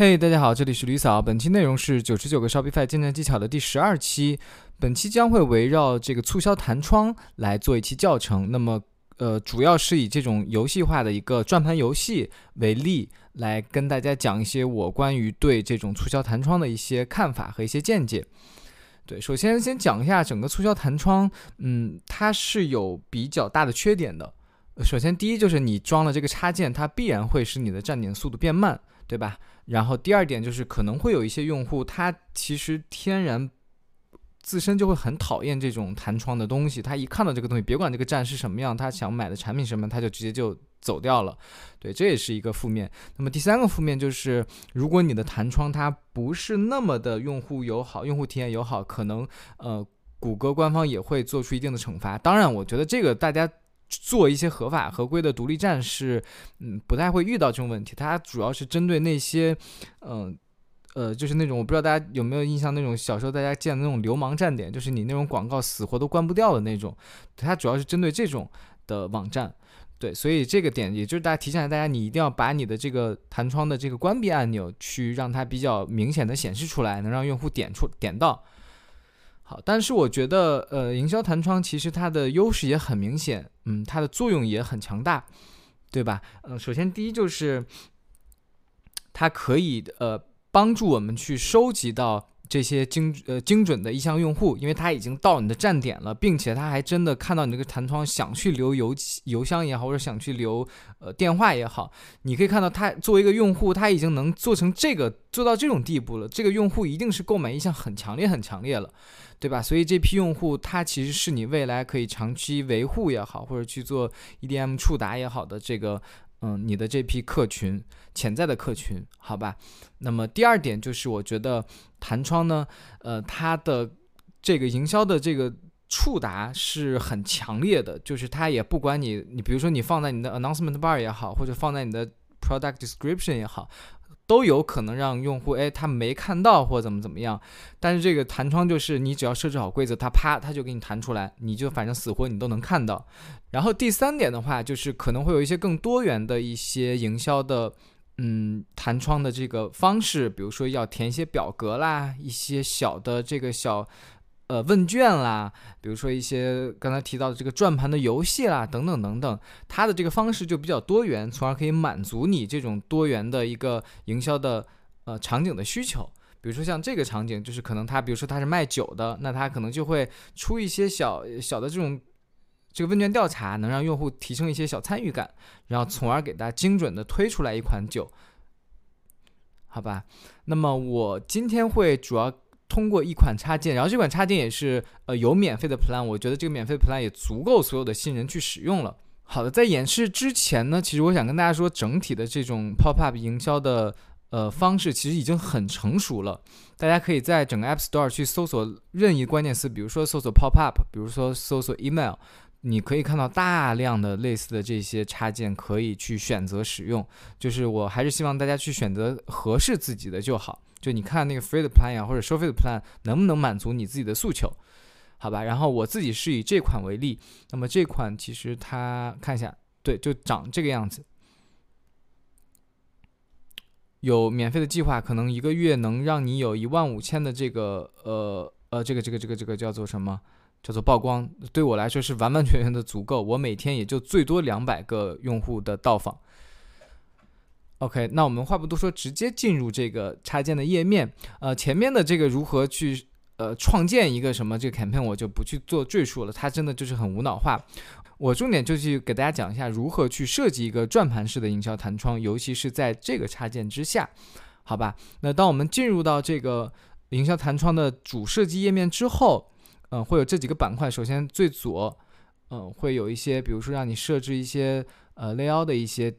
嘿，大家好，这里是吕嫂。本期内容是九十九个 Shopify 建站技巧的第十二期。本期将会围绕这个促销弹窗来做一期教程。那么，呃，主要是以这种游戏化的一个转盘游戏为例，来跟大家讲一些我关于对这种促销弹窗的一些看法和一些见解。对，首先先讲一下整个促销弹窗，嗯，它是有比较大的缺点的。首先，第一就是你装了这个插件，它必然会使你的站点速度变慢，对吧？然后第二点就是可能会有一些用户，他其实天然自身就会很讨厌这种弹窗的东西，他一看到这个东西，别管这个站是什么样，他想买的产品什么，他就直接就走掉了。对，这也是一个负面。那么第三个负面就是，如果你的弹窗它不是那么的用户友好，用户体验友好，可能呃，谷歌官方也会做出一定的惩罚。当然，我觉得这个大家。做一些合法合规的独立站是，嗯，不太会遇到这种问题。它主要是针对那些，嗯，呃，就是那种我不知道大家有没有印象，那种小时候大家见的那种流氓站点，就是你那种广告死活都关不掉的那种。它主要是针对这种的网站，对，所以这个点也就是大家提醒大家，你一定要把你的这个弹窗的这个关闭按钮去让它比较明显的显示出来，能让用户点出点到。好，但是我觉得，呃，营销弹窗其实它的优势也很明显，嗯，它的作用也很强大，对吧？嗯，首先第一就是它可以呃帮助我们去收集到。这些精呃精准的意向用户，因为他已经到你的站点了，并且他还真的看到你这个弹窗，想去留邮邮箱也好，或者想去留呃电话也好，你可以看到他作为一个用户，他已经能做成这个做到这种地步了。这个用户一定是购买意向很强烈很强烈了，对吧？所以这批用户他其实是你未来可以长期维护也好，或者去做 EDM 触达也好的这个。嗯，你的这批客群，潜在的客群，好吧。那么第二点就是，我觉得弹窗呢，呃，它的这个营销的这个触达是很强烈的，就是它也不管你，你比如说你放在你的 announcement bar 也好，或者放在你的 product description 也好。都有可能让用户哎，他没看到或怎么怎么样，但是这个弹窗就是你只要设置好规则，它啪，它就给你弹出来，你就反正死活你都能看到。然后第三点的话，就是可能会有一些更多元的一些营销的，嗯，弹窗的这个方式，比如说要填一些表格啦，一些小的这个小。呃，问卷啦，比如说一些刚才提到的这个转盘的游戏啦，等等等等，它的这个方式就比较多元，从而可以满足你这种多元的一个营销的呃场景的需求。比如说像这个场景，就是可能它，比如说它是卖酒的，那它可能就会出一些小小的这种这个问卷调查，能让用户提升一些小参与感，然后从而给大家精准的推出来一款酒，好吧？那么我今天会主要。通过一款插件，然后这款插件也是呃有免费的 plan，我觉得这个免费 plan 也足够所有的新人去使用了。好的，在演示之前呢，其实我想跟大家说，整体的这种 pop up 营销的呃方式其实已经很成熟了。大家可以在整个 App Store 去搜索任意关键词，比如说搜索 pop up，比如说搜索 email，你可以看到大量的类似的这些插件可以去选择使用。就是我还是希望大家去选择合适自己的就好。就你看那个 free 的 plan 呀，或者收费的 plan 能不能满足你自己的诉求，好吧？然后我自己是以这款为例，那么这款其实它看一下，对，就长这个样子。有免费的计划，可能一个月能让你有一万五千的这个呃呃这个这个这个这个叫做什么？叫做曝光。对我来说是完完全全的足够，我每天也就最多两百个用户的到访。OK，那我们话不多说，直接进入这个插件的页面。呃，前面的这个如何去呃创建一个什么这个 campaign，我就不去做赘述了，它真的就是很无脑化。我重点就去给大家讲一下如何去设计一个转盘式的营销弹窗，尤其是在这个插件之下，好吧？那当我们进入到这个营销弹窗的主设计页面之后，嗯，会有这几个板块。首先最左，嗯，会有一些，比如说让你设置一些呃 layout 的一些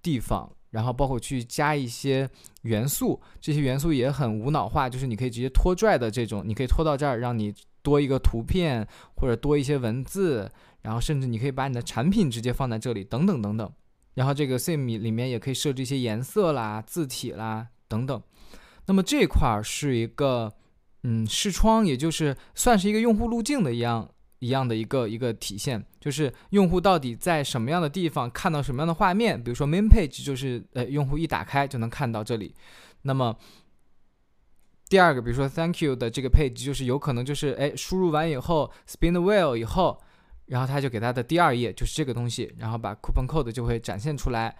地方。然后包括去加一些元素，这些元素也很无脑化，就是你可以直接拖拽的这种，你可以拖到这儿，让你多一个图片或者多一些文字，然后甚至你可以把你的产品直接放在这里，等等等等。然后这个 Sim 里面也可以设置一些颜色啦、字体啦等等。那么这块儿是一个嗯视窗，也就是算是一个用户路径的一样。一样的一个一个体现，就是用户到底在什么样的地方看到什么样的画面。比如说 main page 就是呃用户一打开就能看到这里。那么第二个，比如说 Thank you 的这个 page，就是有可能就是哎输入完以后 spin the wheel 以后，然后他就给他的第二页就是这个东西，然后把 coupon code 就会展现出来。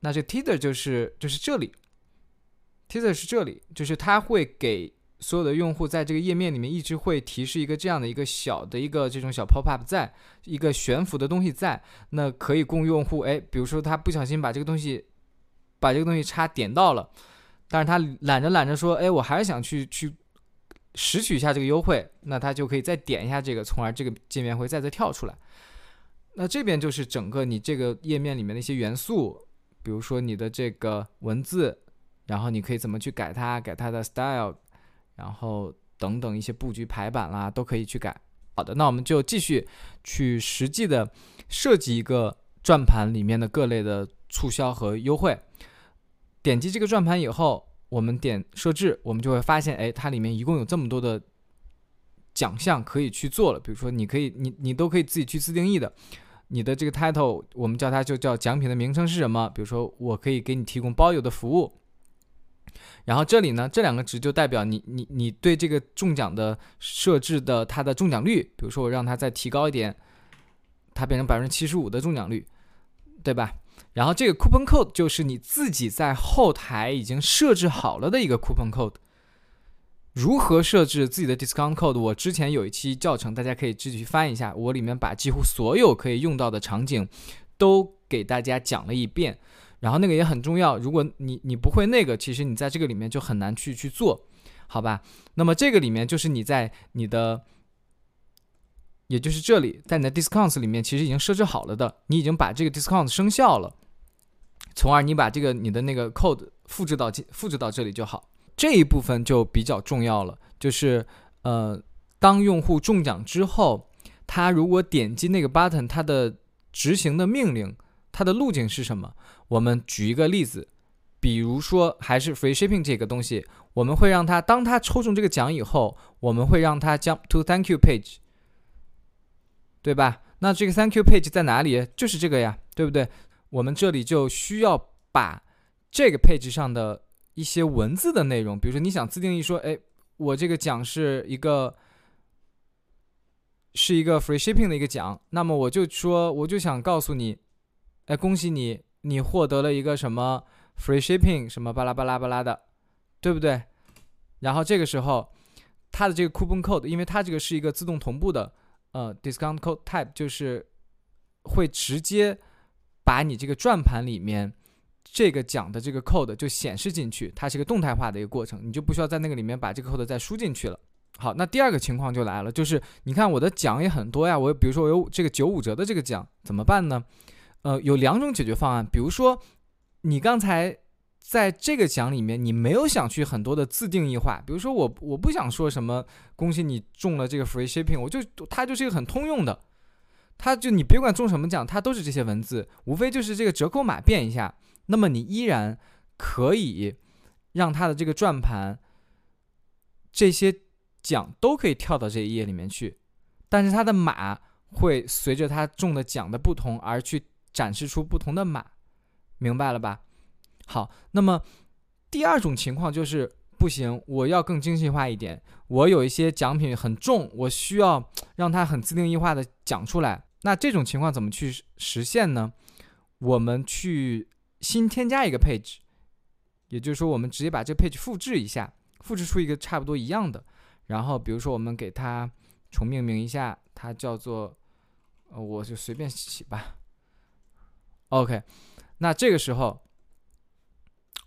那这 teaser 就是就是这里，teaser 是这里，就是它会给所有的用户在这个页面里面一直会提示一个这样的一个小的一个这种小 pop up，在一个悬浮的东西在，那可以供用户哎，比如说他不小心把这个东西把这个东西插点到了，但是他懒着懒着说哎，我还是想去去拾取一下这个优惠，那他就可以再点一下这个，从而这个界面会再次跳出来。那这边就是整个你这个页面里面的一些元素。比如说你的这个文字，然后你可以怎么去改它，改它的 style，然后等等一些布局排版啦，都可以去改。好的，那我们就继续去实际的设计一个转盘里面的各类的促销和优惠。点击这个转盘以后，我们点设置，我们就会发现，哎，它里面一共有这么多的奖项可以去做了。比如说，你可以，你你都可以自己去自定义的。你的这个 title，我们叫它就叫奖品的名称是什么？比如说，我可以给你提供包邮的服务。然后这里呢，这两个值就代表你你你对这个中奖的设置的它的中奖率。比如说，我让它再提高一点，它变成百分之七十五的中奖率，对吧？然后这个 coupon code 就是你自己在后台已经设置好了的一个 coupon code。如何设置自己的 discount code？我之前有一期教程，大家可以自己去翻一下。我里面把几乎所有可以用到的场景都给大家讲了一遍。然后那个也很重要，如果你你不会那个，其实你在这个里面就很难去去做，好吧？那么这个里面就是你在你的，也就是这里，在你的 discounts 里面其实已经设置好了的，你已经把这个 discount 生效了，从而你把这个你的那个 code 复制到复制到这里就好。这一部分就比较重要了，就是呃，当用户中奖之后，他如果点击那个 button，它的执行的命令，它的路径是什么？我们举一个例子，比如说还是 free shipping 这个东西，我们会让他当他抽中这个奖以后，我们会让他将 to thank you page，对吧？那这个 thank you page 在哪里？就是这个呀，对不对？我们这里就需要把这个 page 上的。一些文字的内容，比如说你想自定义说，哎，我这个奖是一个是一个 free shipping 的一个奖，那么我就说，我就想告诉你，哎，恭喜你，你获得了一个什么 free shipping，什么巴拉巴拉巴拉的，对不对？然后这个时候，它的这个 coupon code，因为它这个是一个自动同步的，呃，discount code type，就是会直接把你这个转盘里面。这个讲的这个 code 就显示进去，它是一个动态化的一个过程，你就不需要在那个里面把这个 code 再输进去了。好，那第二个情况就来了，就是你看我的奖也很多呀，我比如说我有这个九五折的这个奖，怎么办呢？呃，有两种解决方案，比如说你刚才在这个奖里面，你没有想去很多的自定义化，比如说我我不想说什么恭喜你中了这个 free shipping，我就它就是一个很通用的，它就你别管中什么奖，它都是这些文字，无非就是这个折扣码变一下。那么你依然可以让它的这个转盘这些奖都可以跳到这一页里面去，但是它的码会随着它中的奖的不同而去展示出不同的码，明白了吧？好，那么第二种情况就是不行，我要更精细化一点，我有一些奖品很重，我需要 让它很自定义化的讲出来。那这种情况怎么去实现呢？我们去。新添加一个 page，也就是说，我们直接把这个 page 复制一下，复制出一个差不多一样的。然后，比如说，我们给它重命名一下，它叫做，呃，我就随便起吧。OK，那这个时候，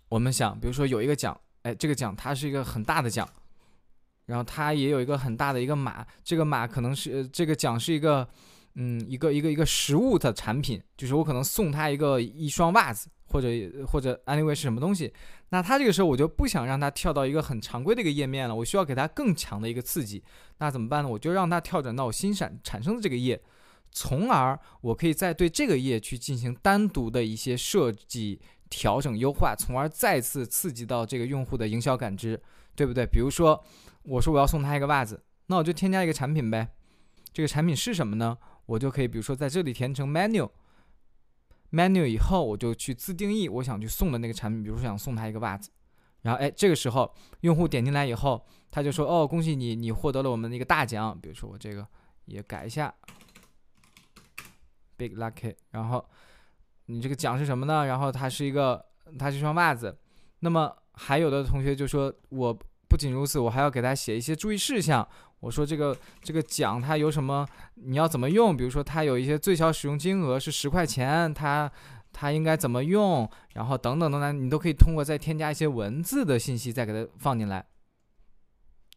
我们想，比如说有一个奖，哎，这个奖它是一个很大的奖，然后它也有一个很大的一个码，这个码可能是这个奖是一个，嗯，一个一个一个实物的产品，就是我可能送他一个一双袜子。或者或者 anyway 是什么东西？那他这个时候我就不想让他跳到一个很常规的一个页面了，我需要给他更强的一个刺激。那怎么办呢？我就让他跳转到我新产产生的这个页，从而我可以再对这个页去进行单独的一些设计、调整、优化，从而再次刺激到这个用户的营销感知，对不对？比如说，我说我要送他一个袜子，那我就添加一个产品呗。这个产品是什么呢？我就可以比如说在这里填成 menu。menu 以后，我就去自定义我想去送的那个产品，比如说想送他一个袜子，然后哎，这个时候用户点进来以后，他就说哦，恭喜你，你获得了我们的一个大奖，比如说我这个也改一下，big lucky，然后你这个奖是什么呢？然后它是一个，它是双袜子。那么还有的同学就说，我不仅如此，我还要给他写一些注意事项。我说这个这个奖它有什么？你要怎么用？比如说它有一些最小使用金额是十块钱，它它应该怎么用？然后等等等等，你都可以通过再添加一些文字的信息再给它放进来，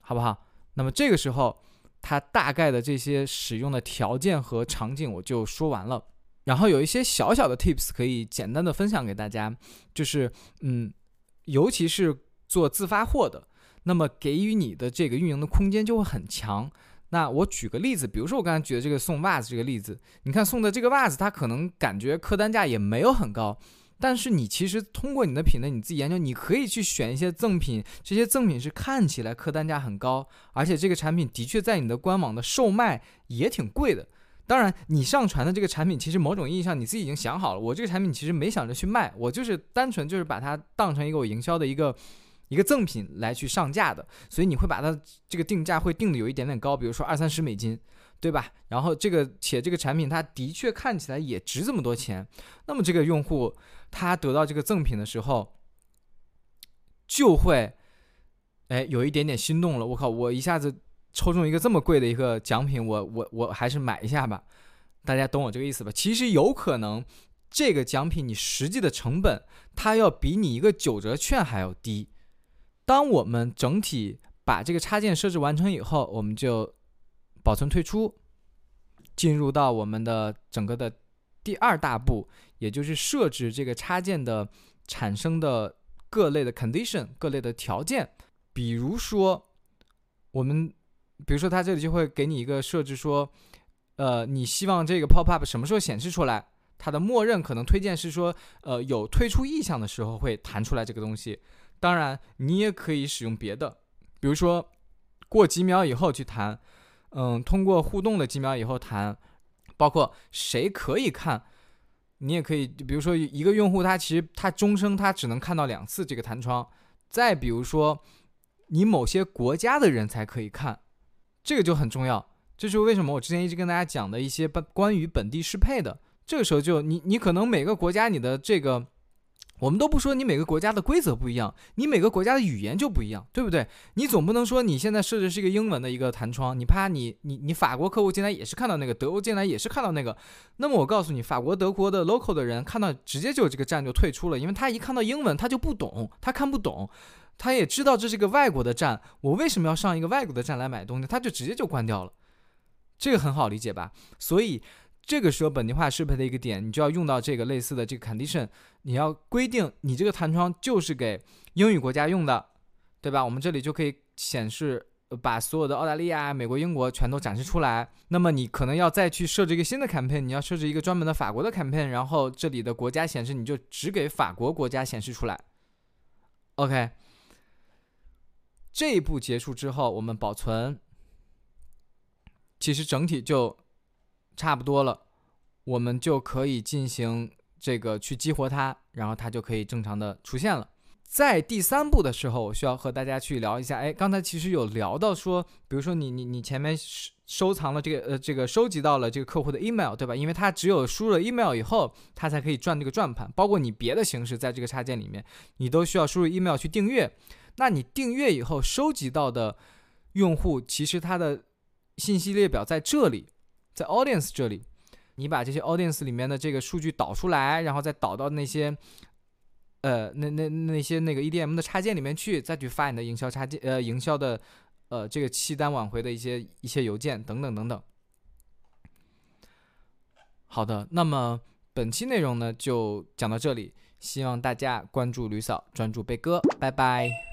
好不好？那么这个时候它大概的这些使用的条件和场景我就说完了。然后有一些小小的 tips 可以简单的分享给大家，就是嗯，尤其是做自发货的。那么给予你的这个运营的空间就会很强。那我举个例子，比如说我刚才举的这个送袜子这个例子，你看送的这个袜子，它可能感觉客单价也没有很高，但是你其实通过你的品类，你自己研究，你可以去选一些赠品，这些赠品是看起来客单价很高，而且这个产品的确在你的官网的售卖也挺贵的。当然，你上传的这个产品，其实某种意义上你自己已经想好了，我这个产品其实没想着去卖，我就是单纯就是把它当成一个我营销的一个。一个赠品来去上架的，所以你会把它这个定价会定的有一点点高，比如说二三十美金，对吧？然后这个且这个产品它的确看起来也值这么多钱，那么这个用户他得到这个赠品的时候，就会哎有一点点心动了。我靠，我一下子抽中一个这么贵的一个奖品，我我我还是买一下吧。大家懂我这个意思吧？其实有可能这个奖品你实际的成本，它要比你一个九折券还要低。当我们整体把这个插件设置完成以后，我们就保存退出，进入到我们的整个的第二大步，也就是设置这个插件的产生的各类的 condition、各类的条件。比如说，我们比如说它这里就会给你一个设置，说，呃，你希望这个 pop up 什么时候显示出来？它的默认可能推荐是说，呃，有退出意向的时候会弹出来这个东西。当然，你也可以使用别的，比如说过几秒以后去弹，嗯，通过互动的几秒以后弹，包括谁可以看，你也可以，比如说一个用户他其实他终生他只能看到两次这个弹窗，再比如说你某些国家的人才可以看，这个就很重要，这就是为什么我之前一直跟大家讲的一些关关于本地适配的，这个时候就你你可能每个国家你的这个。我们都不说你每个国家的规则不一样，你每个国家的语言就不一样，对不对？你总不能说你现在设置是一个英文的一个弹窗，你怕你你你法国客户进来也是看到那个，德国进来也是看到那个，那么我告诉你，法国德国的 local 的人看到直接就这个站就退出了，因为他一看到英文他就不懂，他看不懂，他也知道这是个外国的站，我为什么要上一个外国的站来买东西，他就直接就关掉了，这个很好理解吧？所以。这个时候本地化适配的一个点，你就要用到这个类似的这个 condition，你要规定你这个弹窗就是给英语国家用的，对吧？我们这里就可以显示，把所有的澳大利亚、美国、英国全都展示出来。那么你可能要再去设置一个新的 campaign，你要设置一个专门的法国的 campaign，然后这里的国家显示你就只给法国国家显示出来。OK，这一步结束之后，我们保存，其实整体就。差不多了，我们就可以进行这个去激活它，然后它就可以正常的出现了。在第三步的时候，我需要和大家去聊一下。哎，刚才其实有聊到说，比如说你你你前面收藏了这个呃这个收集到了这个客户的 email，对吧？因为它只有输入了 email 以后，它才可以转这个转盘。包括你别的形式在这个插件里面，你都需要输入 email 去订阅。那你订阅以后收集到的用户，其实它的信息列表在这里。在 audience 这里，你把这些 audience 里面的这个数据导出来，然后再导到那些，呃，那那那些那个 EDM 的插件里面去，再去发你的营销插件，呃，营销的，呃，这个期单挽回的一些一些邮件等等等等。好的，那么本期内容呢就讲到这里，希望大家关注吕嫂，专注贝哥，拜拜。